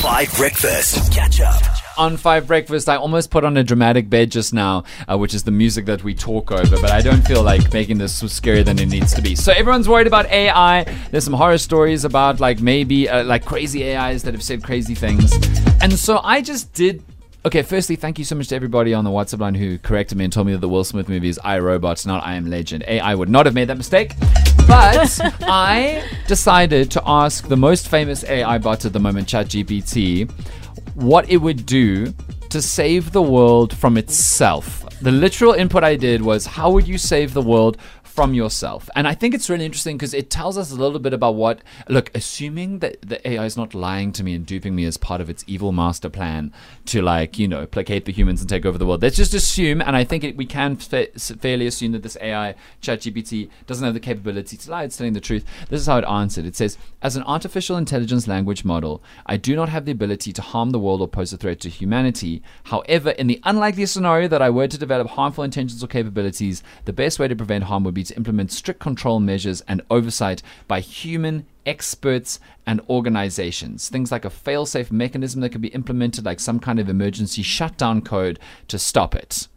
Five Breakfast. Catch up. on Five Breakfast, I almost put on a dramatic bed just now, uh, which is the music that we talk over, but I don't feel like making this scarier than it needs to be. So everyone's worried about AI. There's some horror stories about like maybe uh, like crazy AIs that have said crazy things. And so I just did. Okay, firstly, thank you so much to everybody on the WhatsApp line who corrected me and told me that the Will Smith movie is I Robot, not I Am Legend. AI would not have made that mistake. But I decided to ask the most famous AI bot at the moment, ChatGPT, what it would do to save the world from itself. The literal input I did was how would you save the world from yourself? And I think it's really interesting because it tells us a little bit about what look, assuming that the AI is not lying to me and duping me as part of its evil master plan to like, you know, placate the humans and take over the world. Let's just assume and I think it, we can fa- fairly assume that this AI ChatGPT doesn't have the capability to lie, it's telling the truth. This is how it answered. It says, "As an artificial intelligence language model, I do not have the ability to harm the world or pose a threat to humanity. However, in the unlikely scenario that I were to develop harmful intentions or capabilities, the best way to prevent harm would be to implement strict control measures and oversight by human experts and organizations. Things like a fail safe mechanism that could be implemented, like some kind of emergency shutdown code to stop it.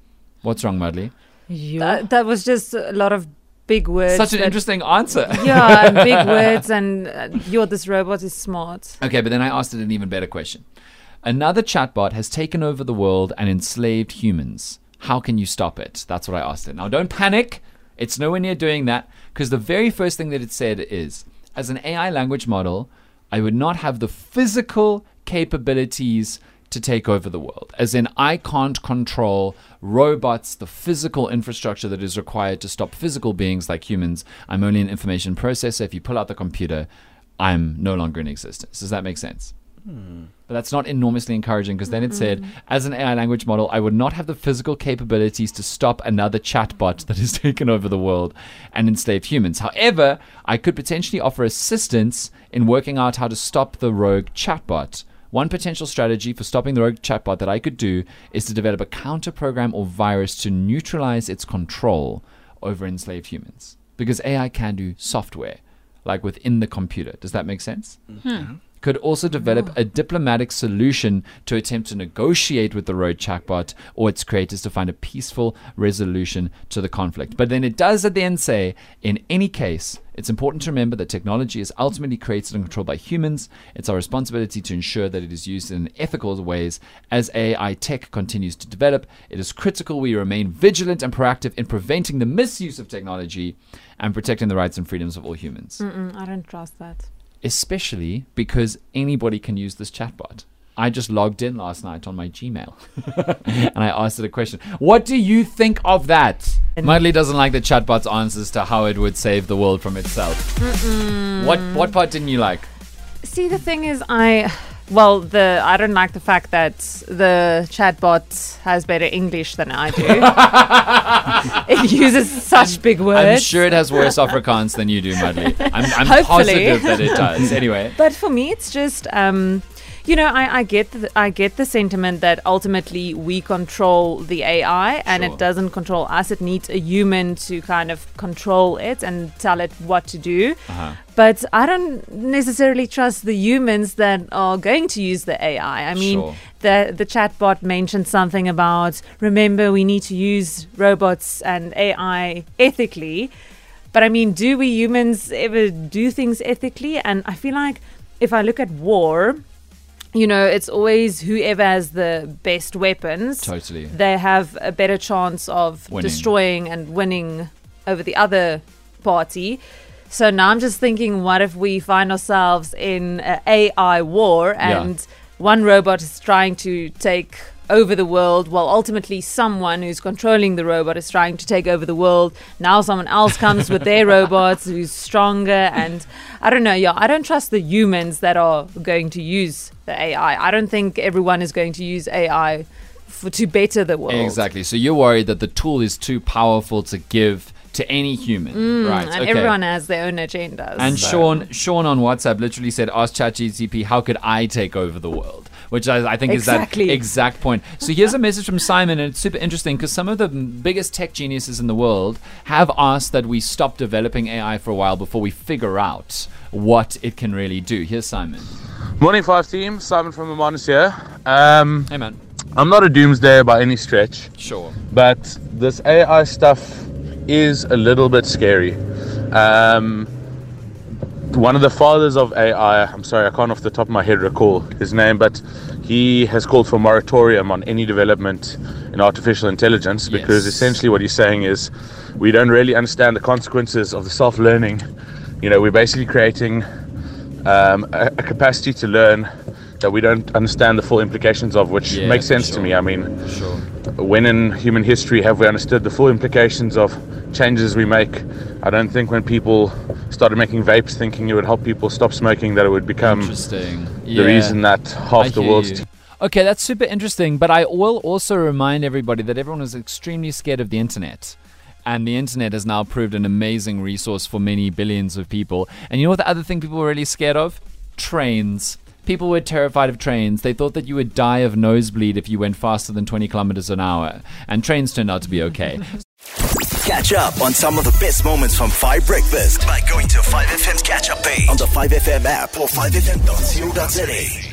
What's wrong, Mudley? That, that was just a lot of big words. Such an that- interesting answer. Yeah, and big words, and uh, yo, this robot is smart. Okay, but then I asked it an even better question. Another chatbot has taken over the world and enslaved humans. How can you stop it? That's what I asked it. Now, don't panic. It's nowhere near doing that because the very first thing that it said is as an AI language model, I would not have the physical capabilities to take over the world. As in, I can't control robots, the physical infrastructure that is required to stop physical beings like humans. I'm only an information processor. If you pull out the computer, I'm no longer in existence. Does that make sense? Hmm. But that's not enormously encouraging because then it said, as an AI language model, I would not have the physical capabilities to stop another chatbot that has taken over the world and enslaved humans. However, I could potentially offer assistance in working out how to stop the rogue chatbot. One potential strategy for stopping the rogue chatbot that I could do is to develop a counter program or virus to neutralize its control over enslaved humans. Because AI can do software, like within the computer. Does that make sense? Hmm. Could also develop a diplomatic solution to attempt to negotiate with the road chatbot or its creators to find a peaceful resolution to the conflict. But then it does at the end say, in any case, it's important to remember that technology is ultimately created and controlled by humans. It's our responsibility to ensure that it is used in ethical ways. As AI tech continues to develop, it is critical we remain vigilant and proactive in preventing the misuse of technology and protecting the rights and freedoms of all humans Mm-mm, I don't trust that. Especially because anybody can use this chatbot. I just logged in last night on my Gmail and I asked it a question. What do you think of that? Mudley doesn't like the chatbot's answers to how it would save the world from itself. What what part didn't you like? See, the thing is, I well, the I don't like the fact that the chatbot has better English than I do. it uses such big words. I'm sure it has worse Afrikaans than you do, Mudley. I'm, I'm positive that it does. Anyway, But for me, it's just, um, you know, I, I get the, I get the sentiment that ultimately we control the AI and Sure. it doesn't control us. It needs a human to kind of control it and tell it what to do. uh-huh. But I don't necessarily trust the humans that are going to use the AI. I mean, Sure. the the chatbot mentioned something about remember we need to use robots and AI ethically. But I mean, do we humans ever do things ethically? And I feel like if I look at war, you know, it's always whoever has the best weapons. totally. They have a better chance of Winning. destroying and winning over the other party. So now I'm just thinking, what if we find ourselves in an AI war Yeah. and one robot is trying to take over the world while ultimately someone who's controlling the robot is trying to take over the world. Now someone else comes with their robots who's stronger and I don't know, yeah, I don't trust the humans that are going to use the AI. I don't think everyone is going to use AI for to better the world. Exactly. So you're worried that the tool is too powerful to give to any human, right? Mm, And everyone has their own agendas. And so- Sean, Sean on WhatsApp literally said, "Ask ChatGPT how could I take over the world?" Which I, I think Exactly. is that exact point. So here's a message from Simon, and it's super interesting because some of the biggest tech geniuses in the world have asked that we stop developing AI for a while before we figure out what it can really do. Here's Simon. Morning Five Team, Simon from Hermanus here. Um, Hey man. I'm not a doomsdayer by any stretch, Sure. but this AI stuff is a little bit scary. Um, one of the fathers of AI, I'm sorry, I can't off the top of my head recall his name, but he has called for moratorium on any development in artificial intelligence because Yes. essentially what he's saying is we don't really understand the consequences of the self learning. You know, we're basically creating um, a, a capacity to learn that we don't understand the full implications of, which Yeah, makes sense to me. I mean, Sure. when in human history have we understood the full implications of changes we make? I don't think when people started making vapes thinking it would help people stop smoking that it would become Interesting. the reason that half I the world's you. Okay, that's super interesting. But I will also remind everybody that everyone is extremely scared of the internet. And the internet has now proved an amazing resource for many billions of people. And you know what the other thing people were really scared of? Trains. People were terrified of trains. They thought that you would die of nosebleed if you went faster than 20 kilometers an hour. And trains turned out to be okay. Catch up on some of the best moments from 5 Breakfast by going to 5FM's catch up page on the 5FM app or 5FM.co.za.